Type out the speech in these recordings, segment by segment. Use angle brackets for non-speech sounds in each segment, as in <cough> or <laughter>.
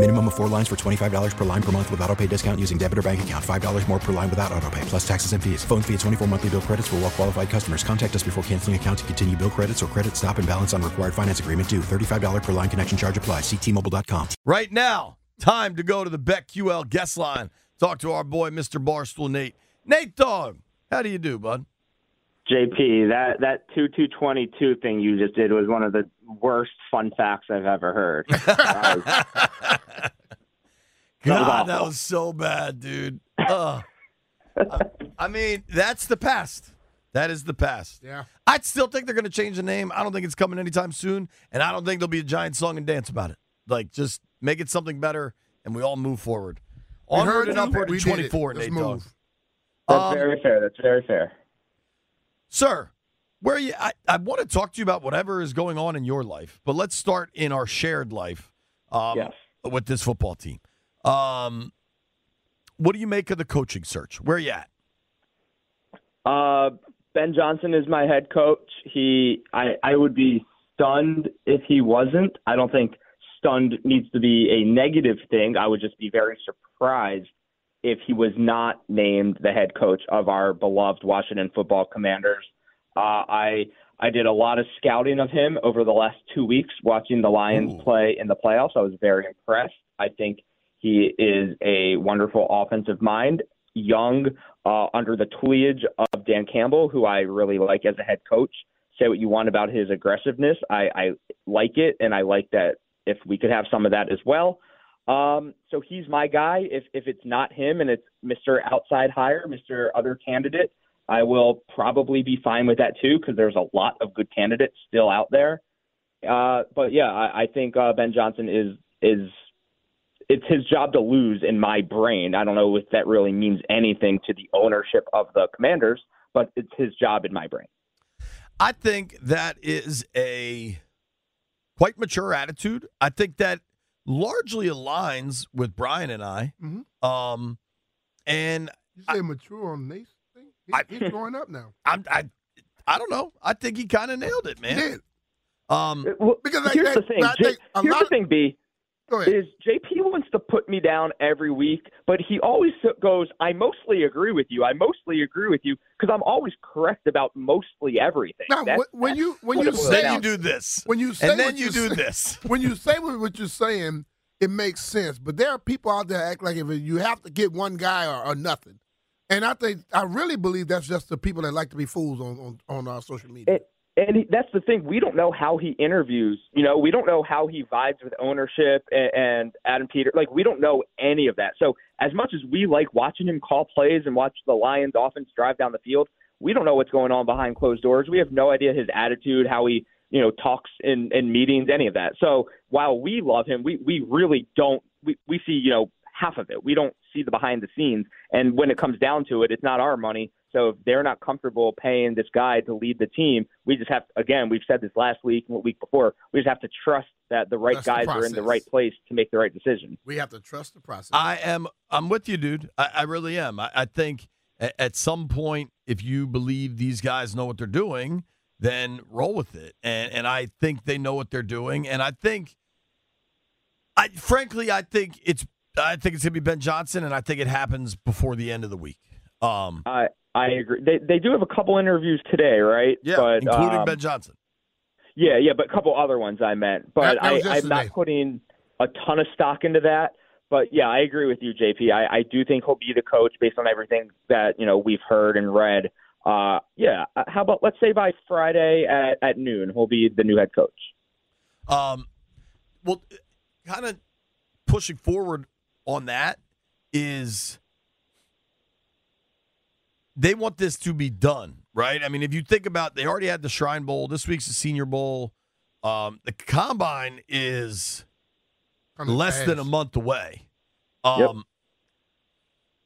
Minimum of four lines for $25 per line per month with auto pay discount using debit or bank account. $5 more per line without auto pay, plus taxes and fees. Phone fee at 24 monthly bill credits for all well qualified customers. Contact us before canceling account to continue bill credits or credit stop and balance on required finance agreement due. $35 per line connection charge applies. Ctmobile.com. Right now, time to go to the BetQL guest line. Talk to our boy, Mr. Barstool Nate. Nate Dog, how do you do, bud? JP, that that two two twenty two thing you just did was one of the worst fun facts I've ever heard. <laughs> That was- God, that was so bad, dude. <laughs> Ugh. I, I mean, that's the past. That is the past. Yeah. I still think they're going to change the name. I don't think it's coming anytime soon, and I don't think there'll be a giant song and dance about it. Like, just make it something better, and we all move forward. We Onward heard and upward We to did it. 24, Let's Nate move. Dog. That's Um, very fair. That's very fair. Sir, where you? I, I want to talk to you about whatever is going on in your life, but let's start in our shared life um, Yes. with this football team. Um, what do you make of the coaching search? Where are you at? Uh, ben Johnson is my head coach. He, I, I would be stunned if he wasn't. I don't think stunned needs to be a negative thing. I would just be very surprised if he was not named the head coach of our beloved Washington Football Commanders. Uh, I I did a lot of scouting of him over the last two weeks, watching the Lions Ooh. play in the playoffs. I was very impressed. I think he is a wonderful offensive mind, young, uh, under the tutelage of Dan Campbell, who I really like as a head coach. Say what you want about his aggressiveness. I, I like it, and I like that if we could have some of that as well. Um, so he's my guy. If if it's not him and it's Mr. Outside Hire, Mr. Other Candidate, I will probably be fine with that too because there's a lot of good candidates still out there. Uh, but yeah, I, I think uh, Ben Johnson is is it's his job to lose in my brain. I don't know if that really means anything to the ownership of the Commanders, but it's his job in my brain. I think that is a quite mature attitude. I think that largely aligns with Brian and I. Mhm. Um, and You say mature on Nate's thing? He- I- he's growing up now. <laughs> I'm, I, I don't know. I think he kind of nailed it, He man. did. Um, Well, Because I- here's I- the thing. I J- think here's the thing, B. Go ahead. is JP wants to put me down every week, but he always goes, I mostly agree with you. I mostly agree with you because I'm always correct about mostly everything. Now, That's- when- when you- when you say- then you do this, when you say and then what you you do say- this. <laughs> when you say what what you're saying, it makes sense. But there are people out there that act like if you have to get one guy or, or nothing. And I think I really believe that's just the people that like to be fools on on, on uh, social media. It, and he, that's the thing. We don't know how he interviews. You know, we don't know how he vibes with ownership and, and Adam Peter. Like, we don't know any of that. So, as much as we like watching him call plays and watch the Lions offense drive down the field, we don't know what's going on behind closed doors. We have no idea his attitude, how he, you know, talks in, in meetings, any of that. So, while we love him, we, we really don't. We, we see, you know, half of it. We don't see the behind the scenes. And when it comes down to it, it's not our money. So if they're not comfortable paying this guy to lead the team, we just have again, we've said this last week and the week before, we just have to trust that the right Trust the guys are in the right place to make the right decision. we have to trust the process. I am. I'm with you, dude. I, I really am. I, I think at, at some point, if you believe these guys know what they're doing, then roll with it. And and I think they know what they're doing. And I think, I frankly, I think it's. I think it's gonna be Ben Johnson, and I think it happens before the end of the week. Um, I I agree. They they do have a couple interviews today, right? yeah, but, including um, Ben Johnson. Yeah, yeah, but a couple other ones I meant. But That- that I, I'm not putting a ton of stock into that. But yeah, I agree with you, JP. I, I do think he'll be the coach based on everything that you know we've heard and read. Uh, yeah, uh, how about let's say by Friday at, at noon he'll be the new head coach. Um, well, kind of pushing forward on that is they want this to be done, right? I mean, if you think about, they already had the Shrine Bowl. This week's the Senior Bowl. Um, the combine is Coming less than a month away. Um,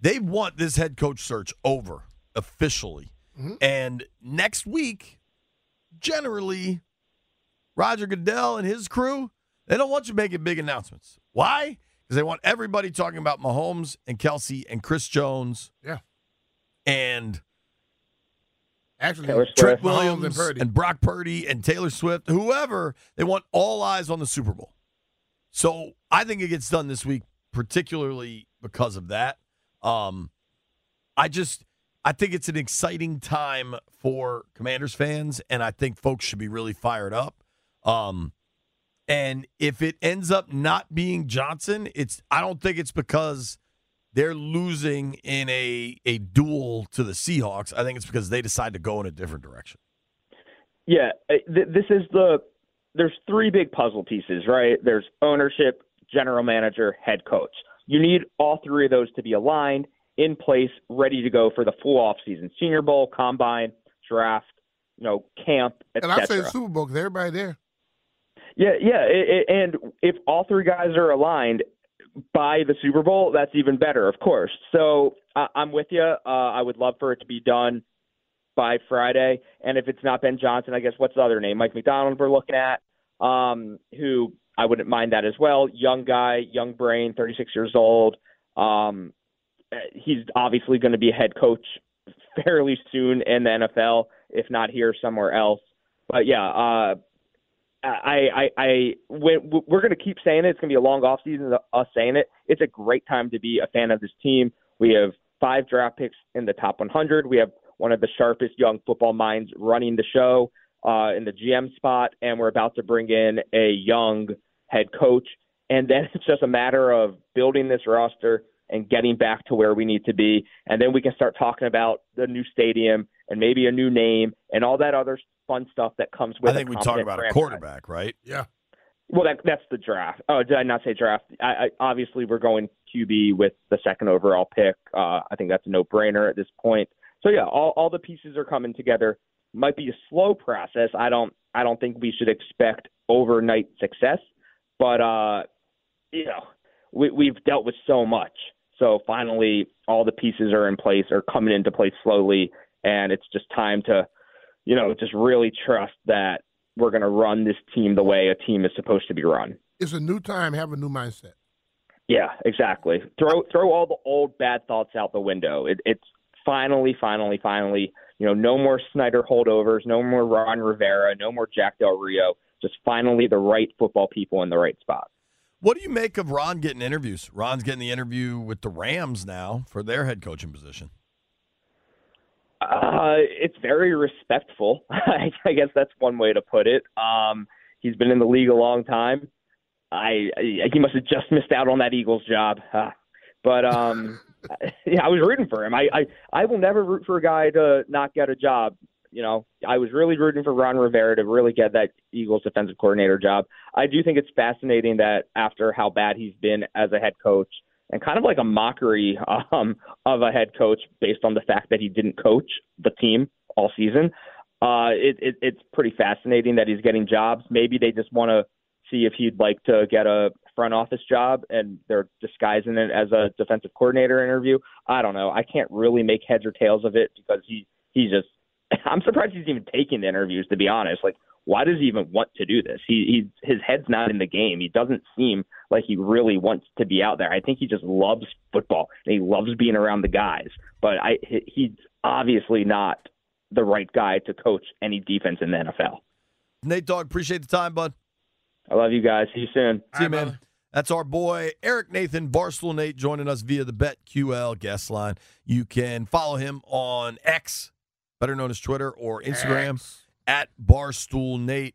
They want this head coach search over officially. Mhm. And next week, generally, Roger Goodell and his crew, they don't want you making big announcements. Why? Because they want everybody talking about Mahomes and Kelce and Chris Jones Yeah. and Actually, Taylor Trent Swift. Williams and Purdy. and Brock Purdy and Taylor Swift, whoever, they want all eyes on the Super Bowl. So I think it gets done this week, particularly because of that. Um, I just I think it's an exciting time for Commanders fans, and I think folks should be really fired up. Um, and if it ends up not being Johnson, it's I don't think it's because they're losing in a a duel to the Seahawks. I think it's because they decide to go in a different direction. Yeah, this is the. There's three big puzzle pieces, right? There's ownership, general manager, head coach. You need all three of those to be aligned, in place, ready to go for the full off season: Senior Bowl, Combine, Draft, you know, camp, etc. and I say the Super Bowl because everybody there. Yeah, yeah, i i and if all three guys are aligned by the Super Bowl, that's even better, of course. So I I'm with you. Uh, I would love for it to be done by Friday, and if it's not Ben Johnson, I guess what's the other name? Mike Macdonald. We're looking at um, who I wouldn't mind that as well. Young guy, young brain, 36 years old. Um, he's obviously going to be a head coach <laughs> fairly soon in the NFL, if not here, somewhere else. But yeah, uh, I, I, I, we're going to keep saying it. It's going to be a long off season. Us saying it. It's a great time to be a fan of this team. We have five draft picks in the top 100. We have one of the sharpest young football minds running the show uh, in the GM spot, and we're about to bring in a young head coach. And then it's just a matter of building this roster and getting back to where we need to be. And then we can start talking about the new stadium and maybe a new name and all that other fun stuff that comes with. I think a we talk competent about a quarterback, right? Yeah. Well, that, that's the draft. Oh, did I not say draft? I, I, obviously, we're going QB with the second overall pick. Uh, I think that's a no-brainer at this point. So yeah, all, all the pieces are coming together. Might be a slow process. I don't. I don't think we should expect overnight success. But uh, you know, we, we've dealt with so much. So finally, all the pieces are in place, are coming into place slowly, and it's just time to, you know, just really trust that we're going to run this team the way a team is supposed to be run. It's a new time. Have a new mindset. Yeah, exactly. Throw throw all the old bad thoughts out the window. It, it's finally, finally, finally. You know, no more Snyder holdovers, no more Ron Rivera, no more Jack Del Rio. Just finally the right football people in the right spot. What do you make of Ron getting interviews? Ron's getting the interview with the Rams now for their head coaching position. Uh, it's very respectful. <laughs> I guess that's one way to put it. Um, he's been in the league a long time. I, I he must have just missed out on that Eagles job. But um, <laughs> <laughs> yeah, I was rooting for him. I, I I will never root for a guy to not get a job. You know, I was really rooting for Ron Rivera to really get that Eagles defensive coordinator job. I do think it's fascinating that after how bad he's been as a head coach and kind of like a mockery um, of a head coach based on the fact that he didn't coach the team all season. Uh, it, it, it's pretty fascinating that he's getting jobs. Maybe they just want to see if he'd like to get a front office job and they're disguising it as a defensive coordinator interview. I don't know. I can't really make heads or tails of it because he he's just <laughs> I'm surprised he's even taking the interviews to be honest. Like why does he even want to do this? He he his head's not in the game. He doesn't seem like he really wants to be out there. I think he just loves football and he loves being around the guys. But I he's obviously not the right guy to coach any defense in the NFL. Nate Dogg, appreciate the time, bud. I love you guys. See you soon. See you, man. That's our boy Eric Nathan Barstool Nate joining us via the BetQL guest line. You can follow him on X, better known as Twitter or Instagram, at Barstool Nate.